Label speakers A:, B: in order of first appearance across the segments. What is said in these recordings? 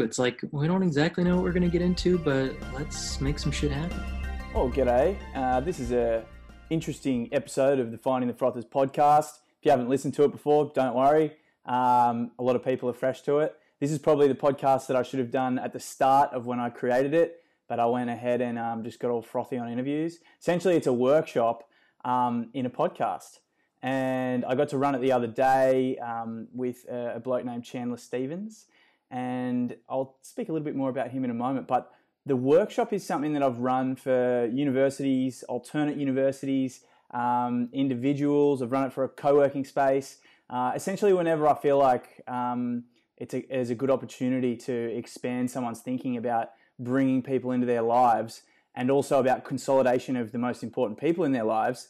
A: It's like we don't exactly know what we're gonna get into, but let's make some shit happen.
B: Oh, g'day. Uh, this is a interesting episode of the Finding the Frothers podcast. If you haven't listened to it before, don't worry. Um, a lot of people are fresh to it. This is probably the podcast that I should have done at the start of when I created it, but I went ahead and um, just got all frothy on interviews. Essentially, it's a workshop um, in a podcast. And I got to run it the other day um, with a bloke named Chandler Stevens and I'll speak a little bit more about him in a moment. But the workshop is something that I've run for universities, alternate universities, um, individuals. I've run it for a co-working space. Uh, essentially, whenever I feel like um, it's, a, it's a good opportunity to expand someone's thinking about bringing people into their lives and also about consolidation of the most important people in their lives,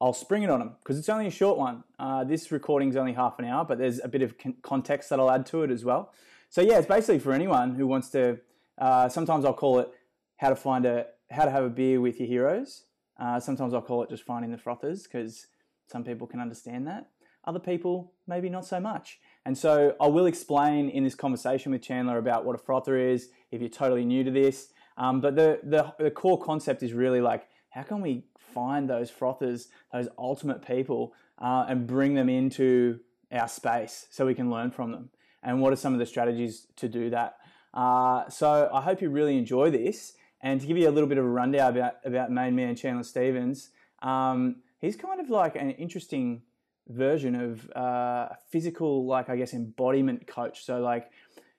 B: I'll spring it on them because it's only a short one. Uh, this recording is only half an hour, but there's a bit of con- context that I'll add to it as well. So yeah, it's basically for anyone who wants to. Uh, sometimes I'll call it how to find a how to have a beer with your heroes. Uh, sometimes I'll call it just finding the frothers because some people can understand that. Other people maybe not so much. And so I will explain in this conversation with Chandler about what a frother is if you're totally new to this. Um, but the, the the core concept is really like how can we find those frothers, those ultimate people, uh, and bring them into our space so we can learn from them and what are some of the strategies to do that. Uh, so I hope you really enjoy this. And to give you a little bit of a rundown about, about main man Chandler Stevens, um, he's kind of like an interesting version of uh, a physical, like I guess, embodiment coach. So like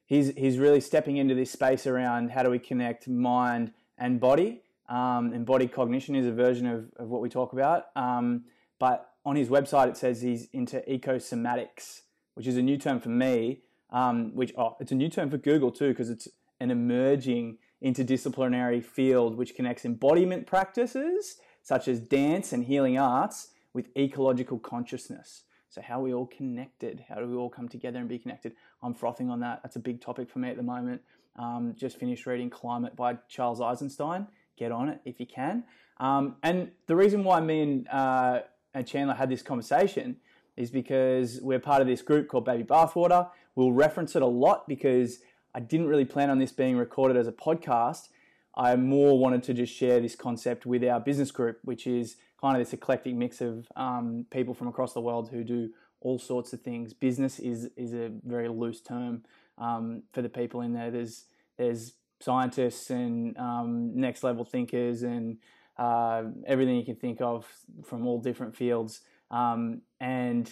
B: he's he's really stepping into this space around how do we connect mind and body. Um, body cognition is a version of, of what we talk about. Um, but on his website, it says he's into ecosomatics, which is a new term for me um, which oh, it's a new term for Google too because it's an emerging interdisciplinary field which connects embodiment practices such as dance and healing arts with ecological consciousness. So how are we all connected? How do we all come together and be connected? I'm frothing on that. That's a big topic for me at the moment. Um, just finished reading Climate by Charles Eisenstein. Get on it if you can. Um, and the reason why me and, uh, and Chandler had this conversation is because we're part of this group called Baby Bathwater. We'll reference it a lot because I didn't really plan on this being recorded as a podcast. I more wanted to just share this concept with our business group, which is kind of this eclectic mix of um, people from across the world who do all sorts of things. Business is is a very loose term um, for the people in there. There's there's scientists and um, next level thinkers and uh, everything you can think of from all different fields. Um, and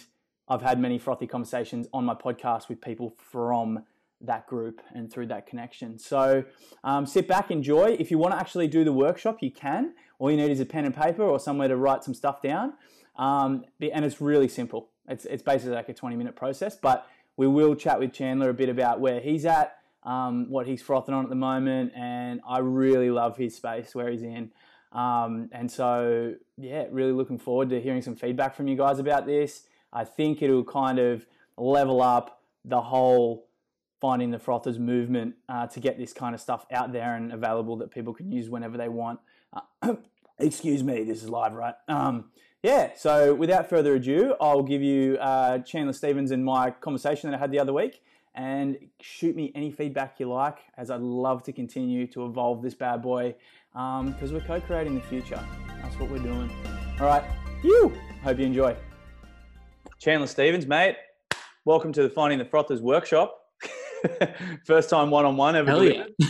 B: I've had many frothy conversations on my podcast with people from that group and through that connection. So um, sit back, enjoy. If you want to actually do the workshop, you can. All you need is a pen and paper or somewhere to write some stuff down. Um, and it's really simple. It's, it's basically like a 20 minute process, but we will chat with Chandler a bit about where he's at, um, what he's frothing on at the moment, and I really love his space where he's in. Um, and so, yeah, really looking forward to hearing some feedback from you guys about this. I think it'll kind of level up the whole finding the frothers movement uh, to get this kind of stuff out there and available that people can use whenever they want. Uh, excuse me, this is live, right? Um, yeah, so without further ado, I'll give you uh, Chandler Stevens and my conversation that I had the other week and shoot me any feedback you like as I'd love to continue to evolve this bad boy because um, we're co-creating the future. That's what we're doing. All right, you. Hope you enjoy. Chandler Stevens, mate. Welcome to the Finding the Frothers workshop. First time one-on-one ever.
A: Hell yeah.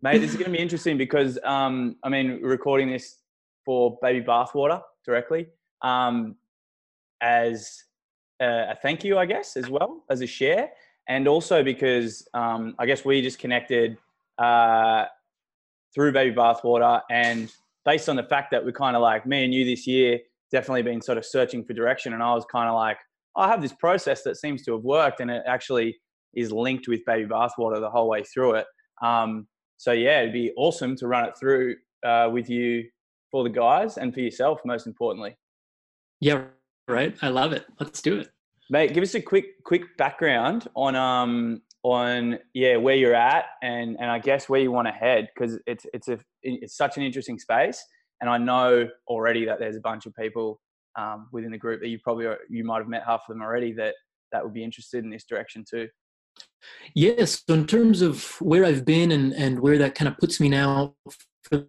B: mate, this is going to be interesting because um, I mean, recording this for Baby Bathwater directly um, as a, a thank you, I guess, as well as a share, and also because um, I guess we just connected. Uh, through baby bathwater and based on the fact that we're kind of like me and you this year definitely been sort of searching for direction and i was kind of like i have this process that seems to have worked and it actually is linked with baby bathwater the whole way through it. Um, so yeah it'd be awesome to run it through uh, with you for the guys and for yourself most importantly.
A: Yeah right. I love it. Let's do it.
B: Mate give us a quick quick background on um on yeah where you're at and and I guess where you want to head because it's it's a it's such an interesting space and I know already that there's a bunch of people um, within the group that you probably are, you might have met half of them already that that would be interested in this direction too.
A: Yes. So in terms of where I've been and, and where that kind of puts me now, for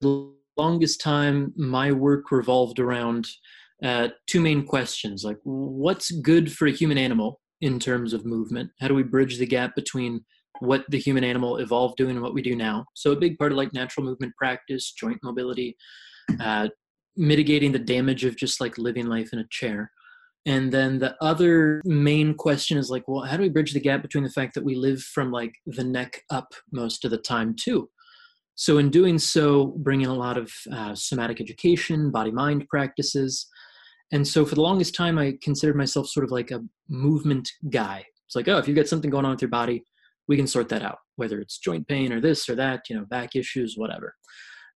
A: the longest time, my work revolved around uh, two main questions like what's good for a human animal in terms of movement? How do we bridge the gap between what the human animal evolved doing and what we do now? So a big part of like natural movement practice, joint mobility, uh, mitigating the damage of just like living life in a chair. And then the other main question is like, well, how do we bridge the gap between the fact that we live from like the neck up most of the time too? So in doing so, bringing a lot of uh, somatic education, body mind practices. And so for the longest time, I considered myself sort of like a movement guy. It's like, oh, if you've got something going on with your body, we can sort that out, whether it's joint pain or this or that, you know, back issues, whatever.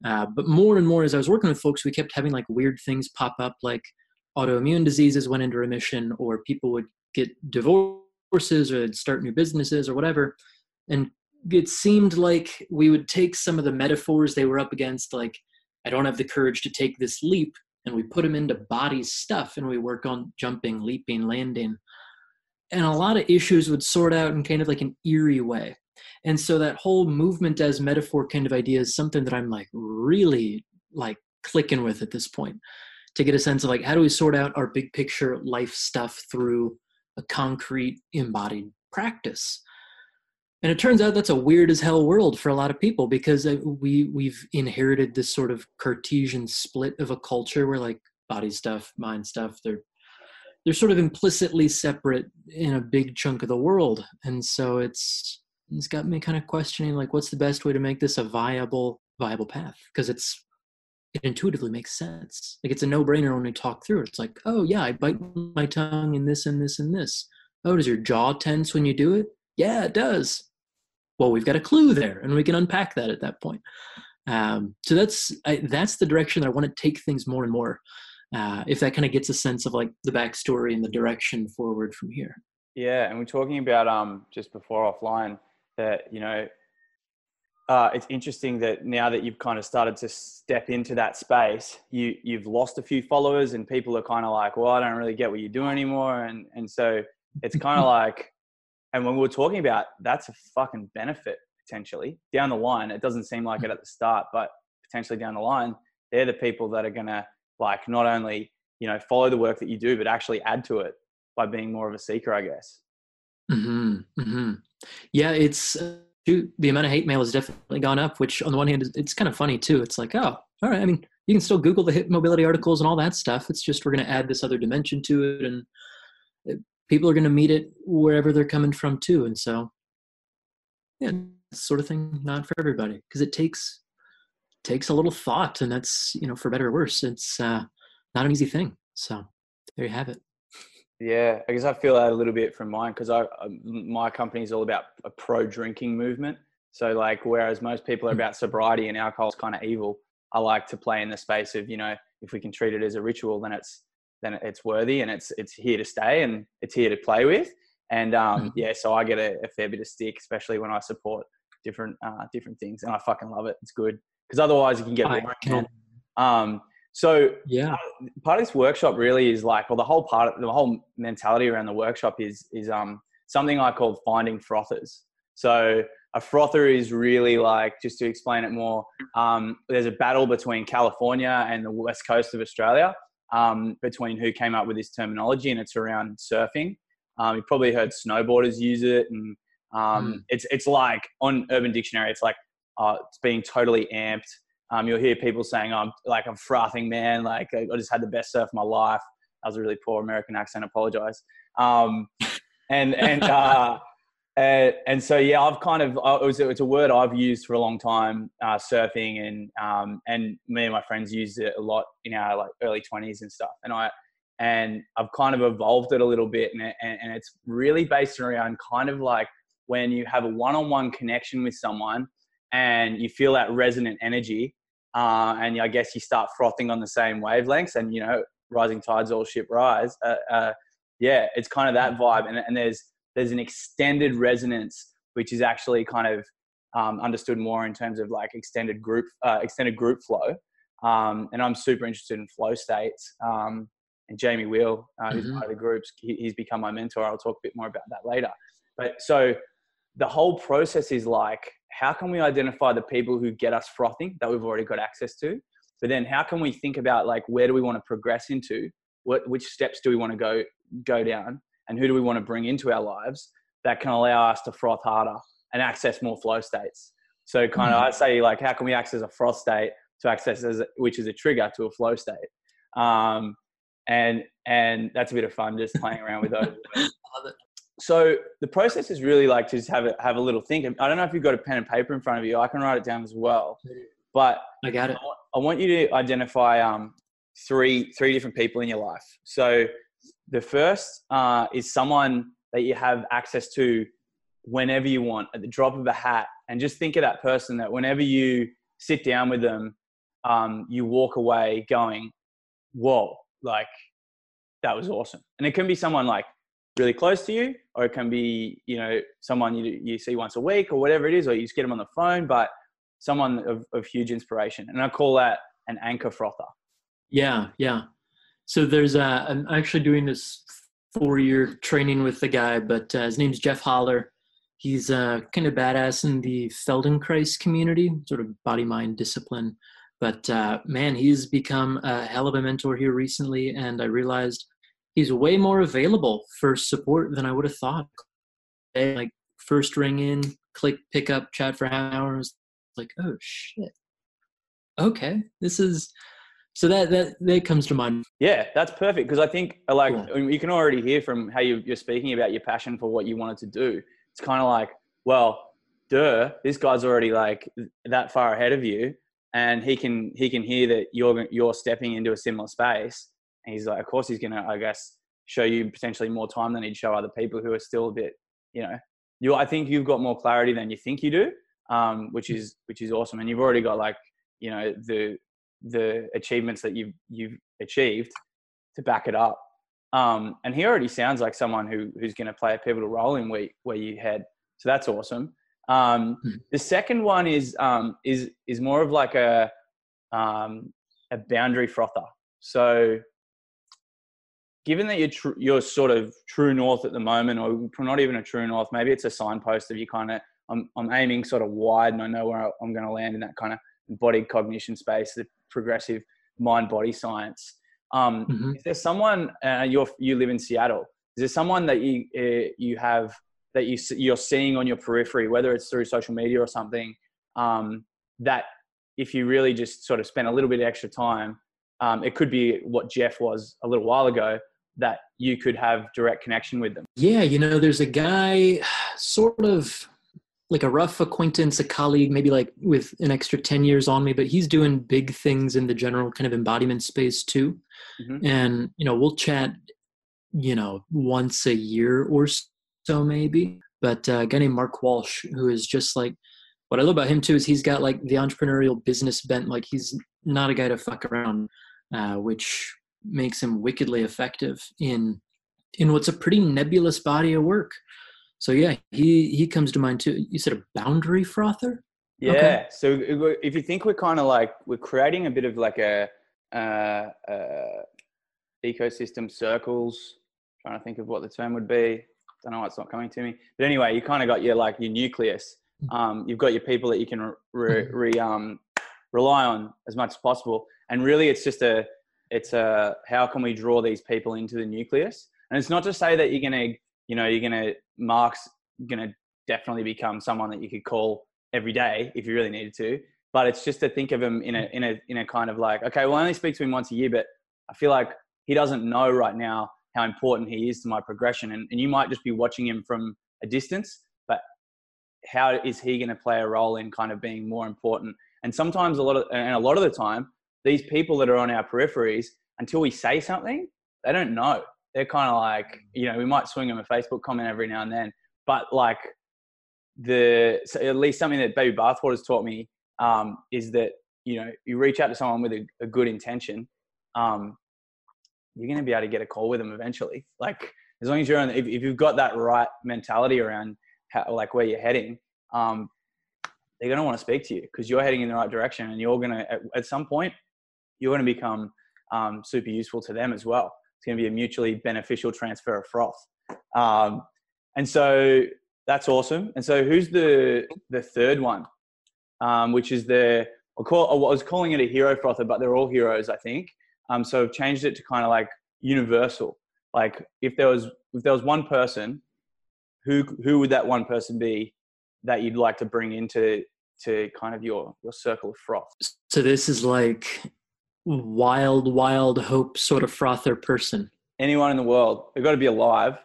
A: Uh, but more and more as I was working with folks, we kept having like weird things pop up, like autoimmune diseases went into remission, or people would get divorces or start new businesses or whatever. And it seemed like we would take some of the metaphors they were up against, like, I don't have the courage to take this leap, and we put them into body stuff and we work on jumping, leaping, landing. And a lot of issues would sort out in kind of like an eerie way. And so that whole movement as metaphor kind of idea is something that I'm like really like clicking with at this point to get a sense of like how do we sort out our big picture life stuff through a concrete embodied practice and it turns out that's a weird as hell world for a lot of people because uh, we we've inherited this sort of cartesian split of a culture where like body stuff mind stuff they're they're sort of implicitly separate in a big chunk of the world. And so it's it's got me kind of questioning like what's the best way to make this a viable viable path? Because it's it intuitively makes sense. Like it's a no-brainer when we talk through it. It's like oh yeah i bite my tongue in this and this and this. Oh does your jaw tense when you do it? Yeah it does. Well we've got a clue there and we can unpack that at that point. Um, so that's I, that's the direction that i want to take things more and more uh, if that kind of gets a sense of like the backstory and the direction forward from here
B: yeah and we're talking about um just before offline that you know uh, it's interesting that now that you've kind of started to step into that space, you you've lost a few followers, and people are kind of like, "Well, I don't really get what you do anymore," and and so it's kind of like, and when we are talking about that's a fucking benefit potentially down the line. It doesn't seem like it at the start, but potentially down the line, they're the people that are gonna like not only you know follow the work that you do, but actually add to it by being more of a seeker, I guess.
A: Hmm. Hmm. Yeah, it's. Uh the amount of hate mail has definitely gone up. Which, on the one hand, it's kind of funny too. It's like, oh, all right. I mean, you can still Google the hip mobility articles and all that stuff. It's just we're going to add this other dimension to it, and it, people are going to meet it wherever they're coming from too. And so, yeah, sort of thing not for everybody because it takes takes a little thought, and that's you know for better or worse, it's uh, not an easy thing. So there you have it.
B: Yeah, I guess I feel that a little bit from mine because I my company is all about a pro drinking movement. So like, whereas most people are hmm. about sobriety and alcohol is kind of evil, I like to play in the space of you know if we can treat it as a ritual, then it's then it's worthy and it's it's here to stay and it's here to play with. And um, hmm. yeah, so I get a, a, fair bit of stick, especially when I support different uh, different things, and I fucking love it. It's good because otherwise you can get boring. Um, so
A: yeah,
B: part of this workshop really is like, well, the whole part, of the whole mentality around the workshop is is um something I call finding frothers. So a frother is really like, just to explain it more, um, there's a battle between California and the west coast of Australia um, between who came up with this terminology, and it's around surfing. Um, you've probably heard snowboarders use it, and um, mm. it's it's like on Urban Dictionary, it's like uh, it's being totally amped. Um, you'll hear people saying, "I'm like I'm frothing, man. Like I just had the best surf of my life." That was a really poor American accent. Apologize. Um, and and, uh, and and so yeah, I've kind of it was it's a word I've used for a long time, uh, surfing, and um, and me and my friends used it a lot in our like early twenties and stuff. And I and I've kind of evolved it a little bit, and, and and it's really based around kind of like when you have a one-on-one connection with someone and you feel that resonant energy uh, and I guess you start frothing on the same wavelengths, and you know, rising tides all ship rise. Uh, uh, yeah, it's kind of that vibe, and, and there's there's an extended resonance, which is actually kind of um, understood more in terms of like extended group uh, extended group flow. Um, and I'm super interested in flow states. Um, and Jamie Wheal, uh, who's mm-hmm. part of the groups, he, he's become my mentor. I'll talk a bit more about that later. But so the whole process is like, how can we identify the people who get us frothing that we've already got access to? But then how can we think about like where do we want to progress into? What which steps do we want to go go down? And who do we want to bring into our lives that can allow us to froth harder and access more flow states? So kind of mm-hmm. I say like how can we access a froth state to access as which is a trigger to a flow state? Um, and and that's a bit of fun just playing around with those. So the process is really like to just have a, have a little think. I don't know if you've got a pen and paper in front of you. I can write it down as well. But
A: I got it.
B: I want you to identify um, three three different people in your life. So the first uh, is someone that you have access to whenever you want at the drop of a hat, and just think of that person that whenever you sit down with them, um, you walk away going, "Whoa!" Like that was awesome. And it can be someone like really close to you, or it can be you know someone you you see once a week or whatever it is, or you just get them on the phone, but someone of, of huge inspiration. And I call that an anchor frother.
A: Yeah, yeah. So there's a, I'm actually doing this four year training with the guy, but uh, his name's Jeff Haller. He's uh, kind of badass in the Feldenkrais community, sort of body mind discipline. But uh, man, he's become a hell of a mentor here recently, and I realized he's way more available for support than I would have thought. Like first ring in, click, pick up, chat for half hours. Like, oh shit. Okay, this is so that that that comes to mind.
B: Yeah, that's perfect because I think uh, like cool. you can already hear from how you, you're speaking about your passion for what you wanted to do. It's kind of like, well, duh, this guy's already like that far ahead of you, and he can he can hear that you're you're stepping into a similar space, and he's like, of course he's gonna, I guess, show you potentially more time than he'd show other people who are still a bit, you know, you. I think you've got more clarity than you think you do, um, which hmm. is which is awesome, and you've already got like you know the the achievements that you've you've achieved to back it up. Um, and he already sounds like someone who who's going to play a pivotal role in where where you head. So that's awesome. Um, hmm. the second one is um, is is more of like a um, a boundary frother. So given that you're tr- you're sort of true north at the moment, or not even a true north, maybe it's a signpost of you kind of I'm I'm aiming sort of wide, and I know where I'm going to land in that kind of body cognition space, the progressive mind body science. Um, mm-hmm. Is there someone uh, you you live in Seattle? Is there someone that you uh, you have that you you're seeing on your periphery, whether it's through social media or something, um, that if you really just sort of spend a little bit of extra time, um, it could be what Jeff was a little while ago, that you could have direct connection with them?
A: Yeah, you know, there's a guy, sort of like a rough acquaintance, a colleague, maybe like with an extra 10 years on me, but he's doing big things in the general kind of embodiment space too. Mm-hmm. And, you know, we'll chat, you know, once a year or so maybe. But uh, a guy named Mark Walsh, who is just like, what I love about him too is he's got like the entrepreneurial business bent. Like he's not a guy to fuck around, uh, which makes him wickedly effective in in what's a pretty nebulous body of work. So yeah, he he comes to mind too. You said a boundary frother.
B: Yeah. Okay. So if you think we're kind of like we're creating a bit of like a uh, uh, ecosystem circles. trying to think of what the term would be. Don't know why it's not coming to me. But anyway, you kind of got your like your nucleus. Mm. Um, you've got your people that you can re, re, um, rely on as much as possible. And really, it's just a it's a how can we draw these people into the nucleus? And it's not to say that you're gonna you know you're gonna mark's gonna definitely become someone that you could call every day if you really needed to but it's just to think of him in a in a in a kind of like okay well i only speak to him once a year but i feel like he doesn't know right now how important he is to my progression and, and you might just be watching him from a distance but how is he going to play a role in kind of being more important? And sometimes a lot of and a lot of the time these people that are on our peripheries, until we say something, they don't know. They're kind of like, you know, we might swing them a Facebook comment every now and then, but like the, so at least something that Baby Bathwater's taught me um, is that, you know, you reach out to someone with a, a good intention, um, you're going to be able to get a call with them eventually. Like as long as you're on, if, if you've got that right mentality around how, like where you're heading, um, they're going to want to speak to you because you're heading in the right direction and you're going to, at, at some point, you're going to become um, super useful to them as well. It's going to be a mutually beneficial transfer of froth. Um, and so That's awesome. And so, who's the the third one? Um, which is the I, call, I was calling it a hero frother, but they're all heroes, I think. Um, so I've changed it to kind of like universal. Like if there was if there was one person, who who would that one person be that you'd like to bring into to kind of your your circle of froth?
A: So this is like wild, wild hope sort of frother person.
B: Anyone in the world. They've got to be alive.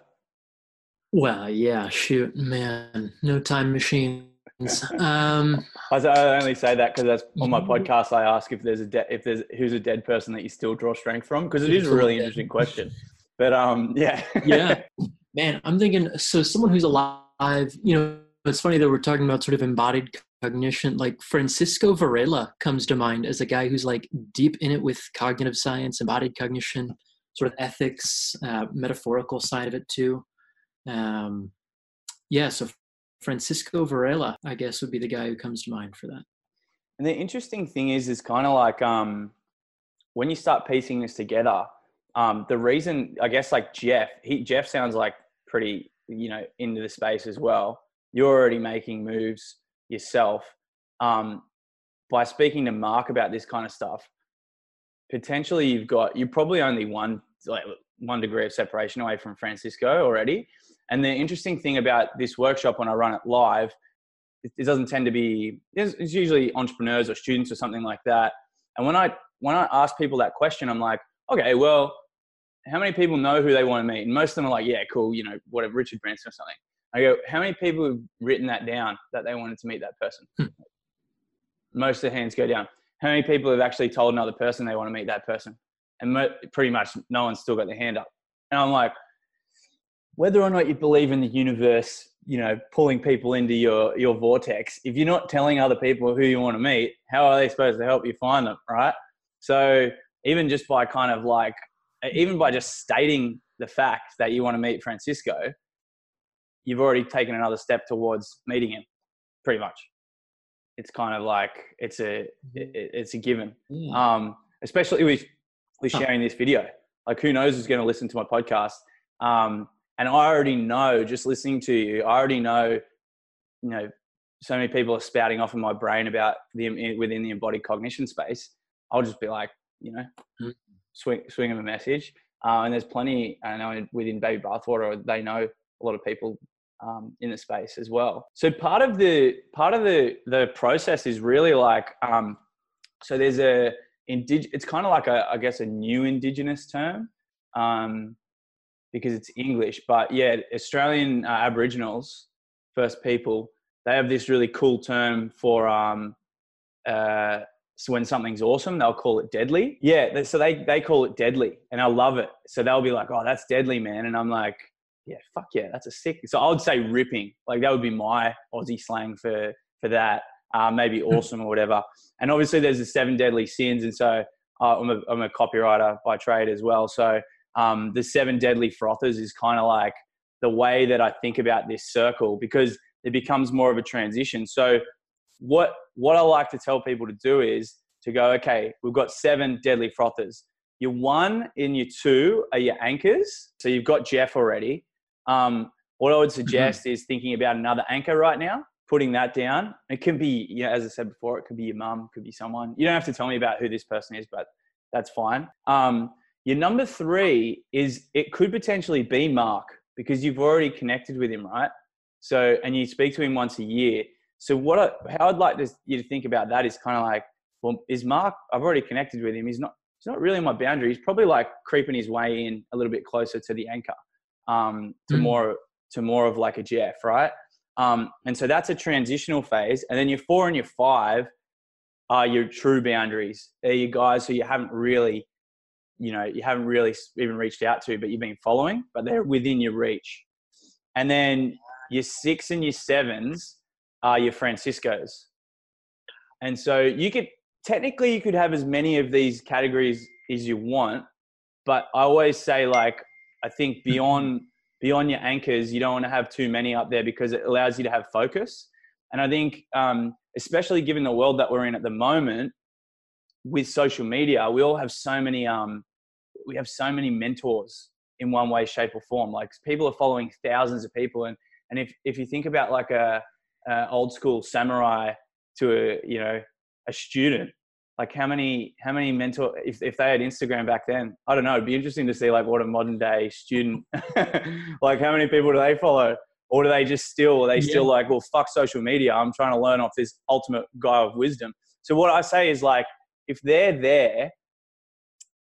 A: Well, yeah, shoot, man, no time machines. Um,
B: I only say that because that's on my podcast. I ask if there's a de- if there's who's a dead person that you still draw strength from because it is a really interesting question. But um, yeah,
A: yeah, man, I'm thinking so someone who's alive. You know, it's funny that we're talking about sort of embodied cognition. Like Francisco Varela comes to mind as a guy who's like deep in it with cognitive science, embodied cognition, sort of ethics, uh, metaphorical side of it too. Um, yeah, so Francisco Varela, I guess, would be the guy who comes to mind for that.
B: And the interesting thing is, is kind of like um, when you start piecing this together, um, the reason, I guess, like Jeff, he Jeff sounds like pretty, you know, into the space as well. You're already making moves yourself. Um, by speaking to Mark about this kind of stuff, potentially you've got you're probably only one like one degree of separation away from Francisco already. And the interesting thing about this workshop when I run it live, it, doesn't tend to be. It's usually entrepreneurs or students or something like that. And when I when I ask people that question, I'm like, okay, well, how many people know who they want to meet? And most of them are like, yeah, cool, you know, whatever, Richard Branson or something. I go, how many people have written that down that they wanted to meet that person? Hmm. Most of the hands go down. How many people have actually told another person they want to meet that person? And mo- pretty much no one's still got their hand up. And I'm like, whether or not you believe in the universe, you know, pulling people into your your vortex, if you're not telling other people who you want to meet, how are they supposed to help you find them, right? So even just by kind of like, even by just stating the fact that you want to meet Francisco, you've already taken another step towards meeting him, pretty much. It's kind of like it's a it's a given, yeah. um, especially with with sharing this video. Like, who knows who's going to listen to my podcast? Um, and I already know, just listening to you, I already know, you know, so many people are spouting off in my brain about the within the embodied cognition space. I'll just be like, you know, mm. swing swing them a message. Uh, and there's plenty, I know within Baby Bathwater, they know a lot of people um, in the space as well. So part of the part of the the process is really like, um, so there's a indig- It's kind of like a, I guess, a new indigenous term. Um, because it's English. But yeah, Australian uh, Aboriginals, First People, they have this really cool term for um, uh, so when something's awesome, they'll call it deadly. Yeah, so they they call it deadly, and I love it. So they'll be like, "Oh, that's deadly, man," and I'm like, "Yeah, fuck yeah, that's a sick." So I would say ripping, like that would be my Aussie slang for for that. Uh, maybe awesome or whatever. And obviously, there's the seven deadly sins, and so uh, I'm a I'm a copywriter by trade as well. So um, the seven deadly frothers is kind of like the way that I think about this circle because it becomes more of a transition. So what what I like to tell people to do is to go, okay, we've got seven deadly frothers. Your one and your two are your anchors. So you've got Jeff already. Um, what I would mm-hmm. suggest mm-hmm. is thinking about another anchor right now, putting that down. It can be, you know, as I said before, it could be your mum, could be someone. You don't have to tell me about who this person is, but that's fine. Um, your number three is it could potentially be Mark because you've already connected with him, right? So, and you speak to him once a year. So, what I, how I'd like to, you to think about that is kind of like, well, is Mark? I've already connected with him. He's not. He's not really my boundary. He's probably like creeping his way in a little bit closer to the anchor, um, to mm. more to more of like a Jeff, right? Um, and so that's a transitional phase. And then your four and your five are your true boundaries. They're your guys who you haven't really you know you haven't really even reached out to, but you've been following, but they're within your reach. And then your six and your sevens are your Franciscos. And so you could technically you could have as many of these categories as you want, but I always say like I think beyond beyond your anchors, you don't want to have too many up there because it allows you to have focus. And I think, um, especially given the world that we're in at the moment, with social media, we all have so many um, we have so many mentors in one way, shape, or form. Like people are following thousands of people, and And if if you think about like a, a old school samurai to a you know a student, like how many how many mentor if, if they had instagram back then i don't know it'd be interesting to see like what a modern day student like how many people do they follow? Or do they just still are they yeah. still like well fuck social media i'm trying to learn off this ultimate guy of wisdom? So what i say is like if they're there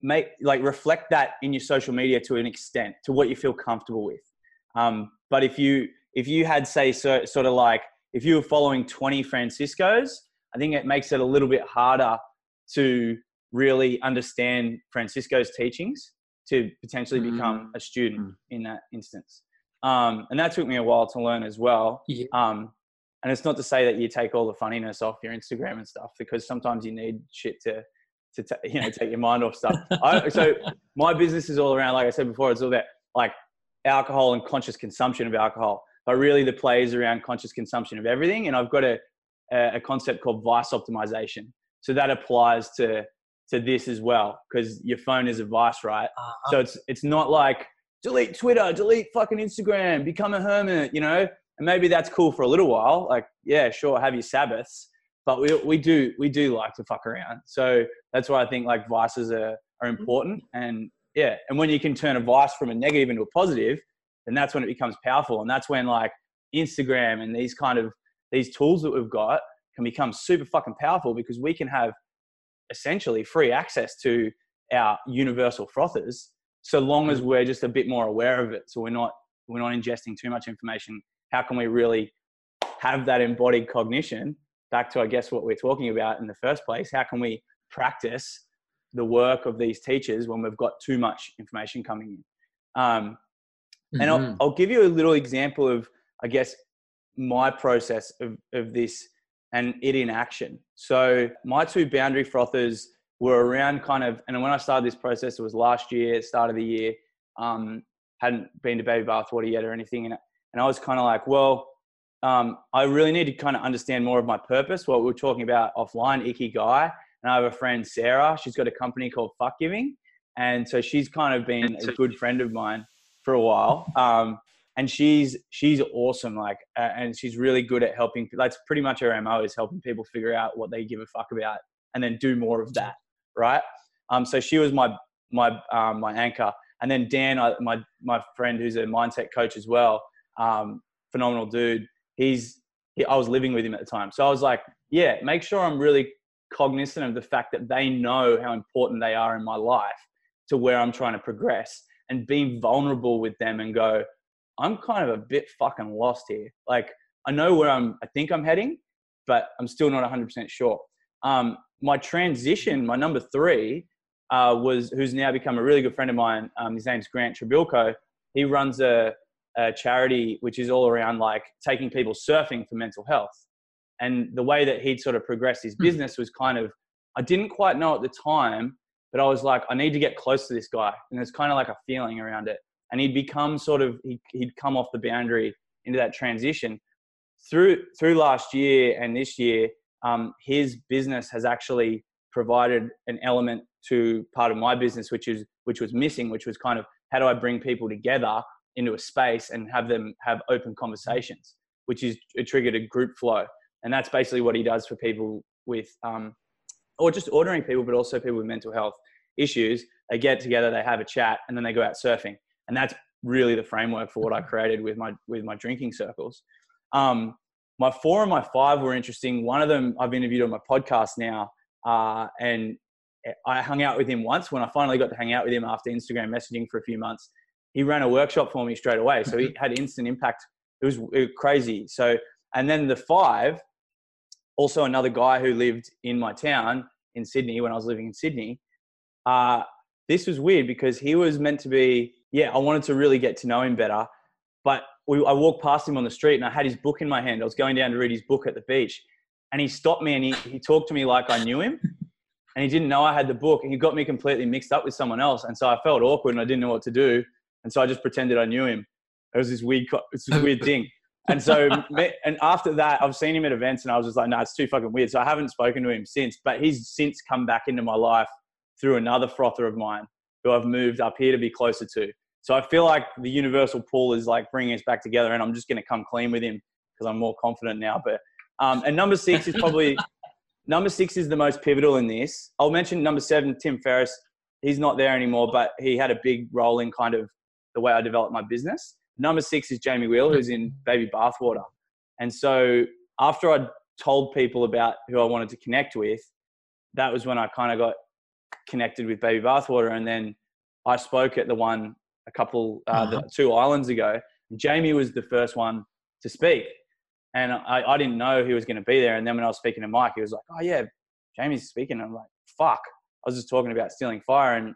B: make like reflect that in your social media to an extent to what you feel comfortable with. Um, but if you if you had say so, sort of like if you were following 20 franciscos i think it makes it a little bit harder to really understand francisco's teachings to potentially mm. become a student mm. in that instance um, and that took me a while to learn as well
A: yeah.
B: um, and it's not to say that you take all the funniness off your instagram and stuff because sometimes you need shit to to t- you know take your mind off stuff. I, so my business is all around, like I said before, it's all about like alcohol and conscious consumption of alcohol, but really the play is around conscious consumption of everything. And I've got a a concept called vice optimization. So that applies to to this as well because your phone is a vice, right? Uh-huh. So it's it's not like delete Twitter, delete fucking Instagram, become a hermit, you know. And maybe that's cool for a little while. Like, yeah, sure, have your Sabbaths but we, we do we do like to fuck around so that's why i think like vices are, are important and yeah and when you can turn a vice from a negative into a positive then that's when it becomes powerful and that's when like instagram and these kind of these tools that we've got can become super fucking powerful because we can have essentially free access to our universal frothers so long as we're just a bit more aware of it so we're not we're not ingesting too much information how can we really have that embodied cognition back to, I guess, what we're talking about in the first place. How can we practice the work of these teachers when we've got too much information coming in? Um, and mm-hmm. I'll, I'll, give you a little example of, I guess, my process of, of this and it in action. So my two boundary frothers were around kind of, and when I started this process, it was last year, start of the year. Um, hadn't been to baby bathwater yet or anything, and and I was kind of like, well, um, I really need to kind of understand more of my purpose. What we were talking about offline, ikigai, And I have a friend, Sarah. She's got a company called Fuck Giving. And so she's kind of been a good friend of mine for a while. Um, and she's she's awesome, like, uh, and she's really good at helping. That's pretty much her mo is helping people figure out what they give a fuck about, and then do more of that, right? Um, so she was my my um, my anchor, and then Dan, I, my my friend who's a mindset coach as well, um, phenomenal dude he's he, I was living with him at the time. So I was like, yeah, make sure I'm really cognizant of the fact that they know how important they are in my life to where I'm trying to progress and being vulnerable with them and go, I'm kind of a bit fucking lost here. Like I know where I'm, I think I'm heading, but I'm still not 100% sure. Um, my transition, my number three, uh, was who's now become a really good friend of mine. Um, his name's Grant Trebilco. He runs a a charity which is all around like taking people surfing for mental health. And the way that he'd sort of progressed his hmm. business was kind of, I didn't quite know at the time, but I was like, I need to get close to this guy. And there's kind of like a feeling around it. And he'd become sort of, he'd, come off the boundary into that transition. Through, through last year and this year, um, his business has actually provided an element to part of my business, which is, which was missing, which was kind of how do I bring people together into a space and have them have open conversations, which is a triggered a group flow. And that's basically what he does for people with, um, or just ordinary people, but also people with mental health issues. They get together, they have a chat, and then they go out surfing. And that's really the framework for what I created with my with my drinking circles. Um, my four and my five were interesting. One of them I've interviewed on my podcast now, uh, and I hung out with him once when I finally got to hang out with him after Instagram messaging for a few months he ran a workshop for me straight away. So he mm-hmm. had instant impact. It was, it was crazy. So, and then the five, also another guy who lived in my town in Sydney when I was living in Sydney. Uh, this was weird because he was meant to be, yeah, I wanted to really get to know him better. But we, I walked past him on the street and I had his book in my hand. I was going down to read his book at the beach. And he stopped me and he, he talked to me like I knew him. And he didn't know I had the book. And he got me completely mixed up with someone else. And so I felt awkward and I didn't know what to do and so I just pretended I knew him. It was this weird, it's this weird thing. And so, and after that, I've seen him at events, and I was just like, "No, nah, it's too fucking weird." So I haven't spoken to him since. But he's since come back into my life through another frother of mine, who I've moved up here to be closer to. So I feel like the universal pool is like bringing us back together, and I'm just going to come clean with him because I'm more confident now. But um, and number six is probably number six is the most pivotal in this. I'll mention number seven, Tim Ferriss. He's not there anymore, but he had a big role in kind of the way I developed my business. Number six is Jamie Wheal, who's in Baby Bathwater. And so after I told people about who I wanted to connect with, that was when I kind of got connected with Baby Bathwater. And then I spoke at the one a couple, uh, uh-huh. the two islands ago. Jamie was the first one to speak. And I, I didn't know he was going to be there. And then when I was speaking to Mike, he was like, oh, yeah, Jamie's speaking. I'm like, fuck. I was just talking about stealing fire and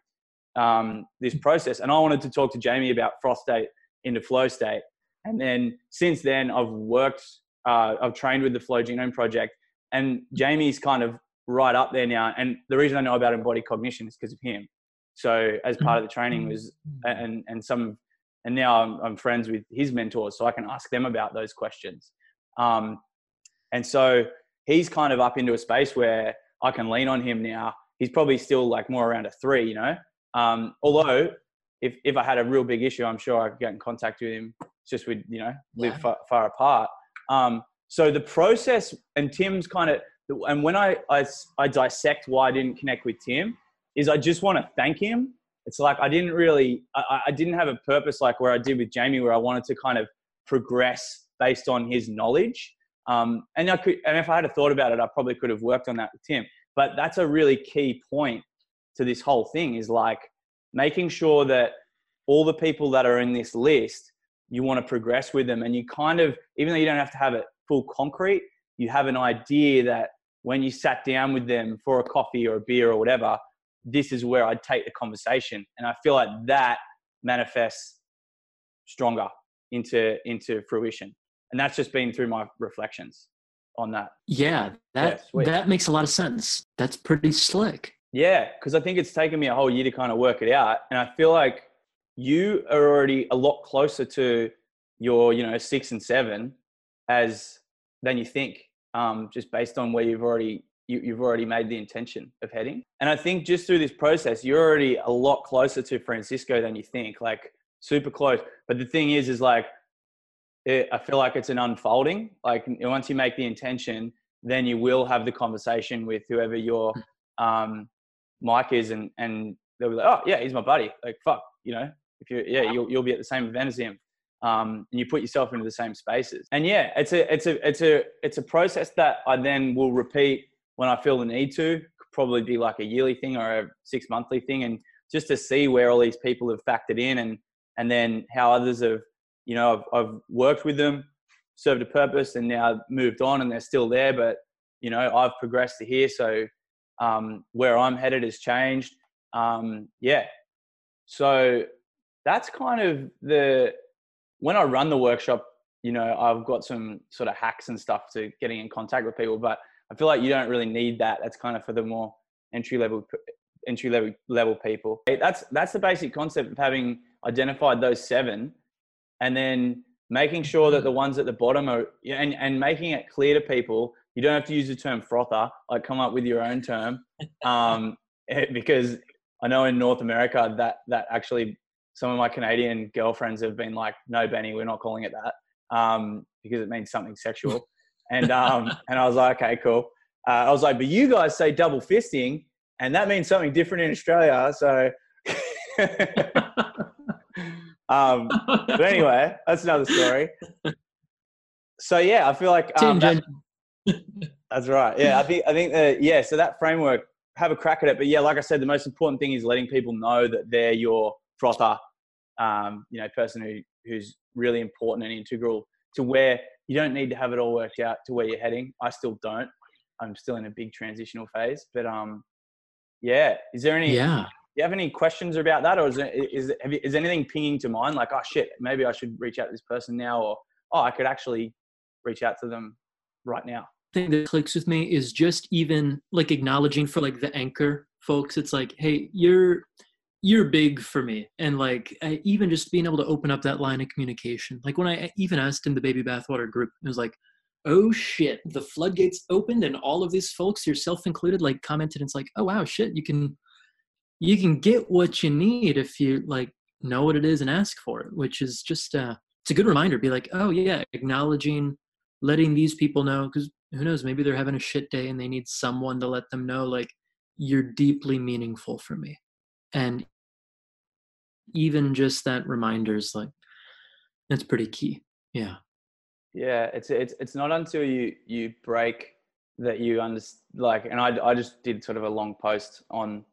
B: um, this process. And I wanted to talk to Jamie about froth state into flow state. And then since then, I've worked, uh, I've trained with the Flow Genome Project. And Jamie's kind of right up there now. And the reason I know about embodied cognition is because of him. So as part of the training mm-hmm. was, and and some, and now I'm, I'm friends with his mentors, so I can ask them about those questions. Um, and so he's kind of up into a space where I can lean on him now. He's probably still like more around a three, you know. Um, although if if I had a real big issue, I'm sure I could get in contact with him. Just with you know live yeah. far, far, apart. Um, so the process and Tim's kind of and when I, I I dissect why I didn't connect with Tim, is I just want to thank him. It's like I didn't really, I, I didn't have a purpose like where I did with Jamie, where I wanted to kind of progress based on his knowledge. Um, and I could, and if I had a thought about it, I probably could have worked on that with Tim. But that's a really key point to this whole thing is like making sure that all the people that are in this list, you want to progress with them, and you kind of, even though you don't have to have it full concrete, you have an idea that when you sat down with them for a coffee or a beer or whatever, this is where I'd take the conversation. And I feel like that manifests stronger into into fruition. And that's just been through my reflections on that.
A: Yeah, that yeah, that makes a lot of sense. That's pretty slick.
B: Yeah, because I think it's taken me a whole year to kind of work it out. And I feel like you are already a lot closer to your, you know, six and seven as than you think. Um, just based on where you've already you, you've already made the intention of heading. And I think just through this process, you're already a lot closer to Francisco than you think, like super close. But the thing is, is like, it, I feel like it's an unfolding. Like once you make the intention, then you will have the conversation with whoever your um, Mike is, and and they'll be like, oh yeah, he's my buddy. Like fuck, you know, if you yeah, you'll you'll be at the same event as him. Um, and you put yourself into the same spaces. And yeah, it's a it's a it's a it's a process that I then will repeat when I feel the need to. Could probably be like a yearly thing or a six monthly thing, and just to see where all these people have factored in, and and then how others have, you know, I've, I've worked with them, served a purpose, and now moved on, and they're still there, but you know, I've progressed to here, so um, where I'm headed has changed. Um, yeah, so that's kind of the when I run the workshop. You know, I've got some sort of hacks and stuff to getting in contact with people, but I feel like you don't really need that. That's kind of for the more entry level entry level level people. That's that's the basic concept of having identified those seven, and then making sure that the ones at the bottom are and and making it clear to people. You don't have to use the term frother. Like come up with your own term, um, because I know in North America that that actually some of my Canadian girlfriends have been like, "No, Benny, we're not calling it that," um, because it means something sexual. And um, and I was like, okay, cool. Uh, I was like, but you guys say double fisting, and that means something different in Australia. So, um, but anyway, that's another story. So yeah, I feel like um, that, that's right. Yeah, I think I think that yeah. So that framework, have a crack at it. But yeah, like I said, the most important thing is letting people know that they're your frother, um, you know, person who who's really important and integral to where you don't need to have it all worked out to where you're heading. I still don't. I'm still in a big transitional phase, but um, yeah. Is there any?
A: Yeah.
B: Do you have any questions about that, or is there, is you, is anything pinging to mind? Like, oh shit, maybe I should reach out to this person now, or oh, I could actually reach out to them right now.
A: Thing that clicks with me is just even like acknowledging for like the anchor folks. It's like, hey, you're you're big for me. And like I, even just being able to open up that line of communication. Like when i even asked in the baby bathwater group it was like oh shit the floodgates opened and all of these folks yourself included like commented and it's like oh wow shit you can you can get what you need if you like know what it is and ask for it, which is just uh, it's a good reminder. Be like, oh yeah, acknowledging, letting these people know because who knows, maybe they're having a shit day and they need someone to let them know like you're deeply meaningful for me, and even just that reminder is like that's pretty key. Yeah.
B: Yeah, it's it's it's not until you you break that you understand. Like, and I I just did sort of a long post on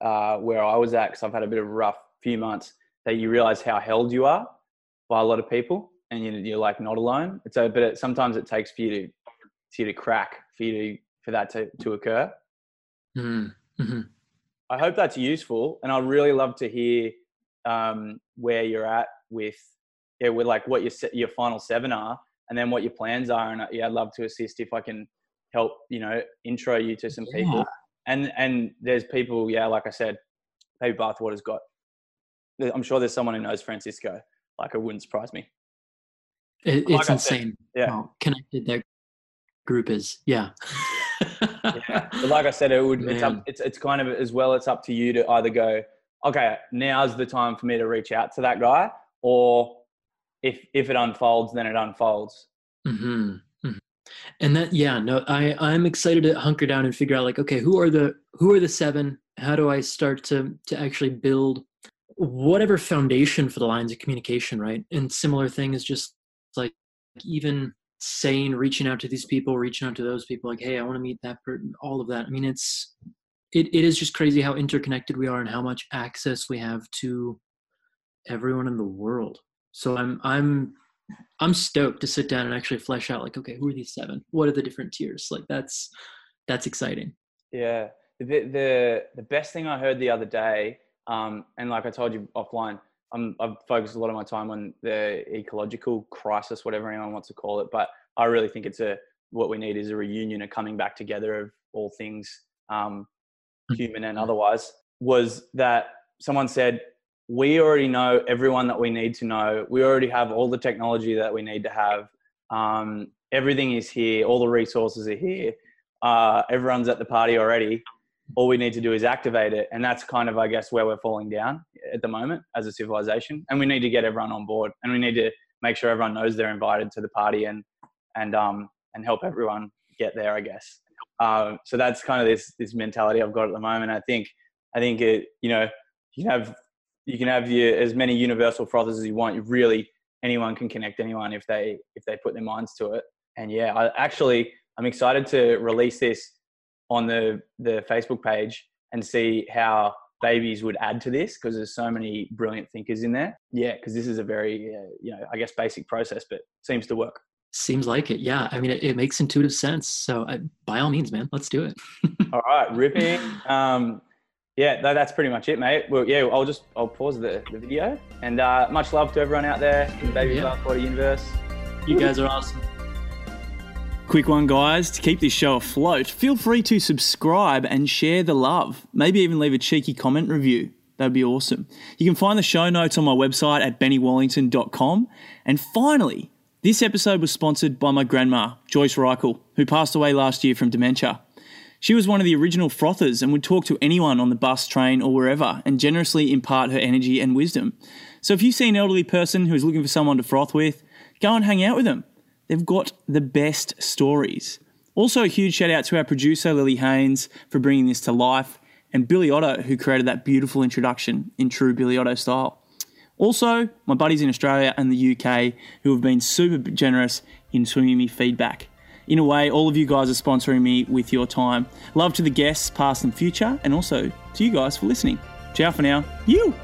B: uh, where I was at because I've had a bit of a rough few months. That you realize how held you are by a lot of people, and you, you're like not alone. It's a but it, sometimes it takes for you to for you to crack for you to for that to to occur.
A: Mm-hmm. mm-hmm.
B: I hope that's useful, and I'd really love to hear um, where you're at with yeah, with like what your your final seven are, and then what your plans are. And uh, yeah, I'd love to assist if I can help you know intro you to some yeah. people. And and there's people, yeah, like I said, maybe Bathwater's got. I'm sure there's someone who knows Francisco. Like it wouldn't surprise me.
A: It, it's like insane. Said, yeah, connected their group is. Yeah.
B: yeah. But like I said, it would. It's up. It's it's kind of as well. It's up to you to either go. Okay, now's the time for me to reach out to that guy, or if if it unfolds, then it unfolds.
A: Mm-hmm. mm-hmm. And that, yeah, no, I I'm excited to hunker down and figure out like, okay, who are the who are the seven? How do I start to to actually build whatever foundation for the lines of communication, right? And similar thing is just like even saying, reaching out to these people, reaching out to those people, like, hey, I want to meet that person, all of that. I mean, it's it, it is just crazy how interconnected we are and how much access we have to everyone in the world so i'm i'm i'm stoked to sit down and actually flesh out like okay who are these seven what are the different tiers like that's that's exciting
B: yeah the the the best thing i heard the other day um and like i told you offline I'm, I've focused a lot of my time on the ecological crisis, whatever anyone wants to call it. But I really think it's a what we need is a reunion, a coming back together of all things, um. Human and otherwise. Was that someone said we already know everyone that we need to know. We already have all the technology that we need to have. Um, everything is here. All the resources are here. Uh, everyone's at the party already. All we need to do is activate it, and that's kind of, I guess, where we're falling down at the moment as a civilization. And we need to get everyone on board, and we need to make sure everyone knows they're invited to the party, and and um and help everyone get there, I guess. Um, so that's kind of this this mentality I've got at the moment. I think I think it, you know, you can have you can have your, as many universal frothers as you want. You really anyone can connect anyone if they if they put their minds to it. And yeah, I actually I'm excited to release this on the the Facebook page and see how babies would add to this because there's so many brilliant thinkers in there. Yeah, because this is a very uh, you know I guess basic process, but seems to work.
A: Seems like it. Yeah, I mean it, it makes intuitive sense. So I, by all means, man, let's do it.
B: all right, ripping. Um, yeah, that's pretty much it, mate. Well, yeah, I'll just I'll pause the, the video and uh, much love to everyone out there in the Baby yeah. Bathwater universe.
A: You guys are awesome.
C: Quick one, guys. To keep this show afloat, feel free to subscribe and share the love. Maybe even leave a cheeky comment review. That'd be awesome. You can find the show notes on my website at bennywallington.com. And finally, this episode was sponsored by my grandma, Joyce Reichel, who passed away last year from dementia. She was one of the original frothers and would talk to anyone on the bus, train, or wherever and generously impart her energy and wisdom. So if you see an elderly person who is looking for someone to froth with, go and hang out with them. They've got the best stories. Also, a huge shout out to our producer, Lily Haynes, for bringing this to life, and Billy Otto, who created that beautiful introduction in true Billy Otto style. Also, my buddies in Australia and the UK who have been super generous in swinging me feedback. In a way, all of you guys are sponsoring me with your time. Love to the guests, past and future, and also to you guys for listening. Ciao for now. You!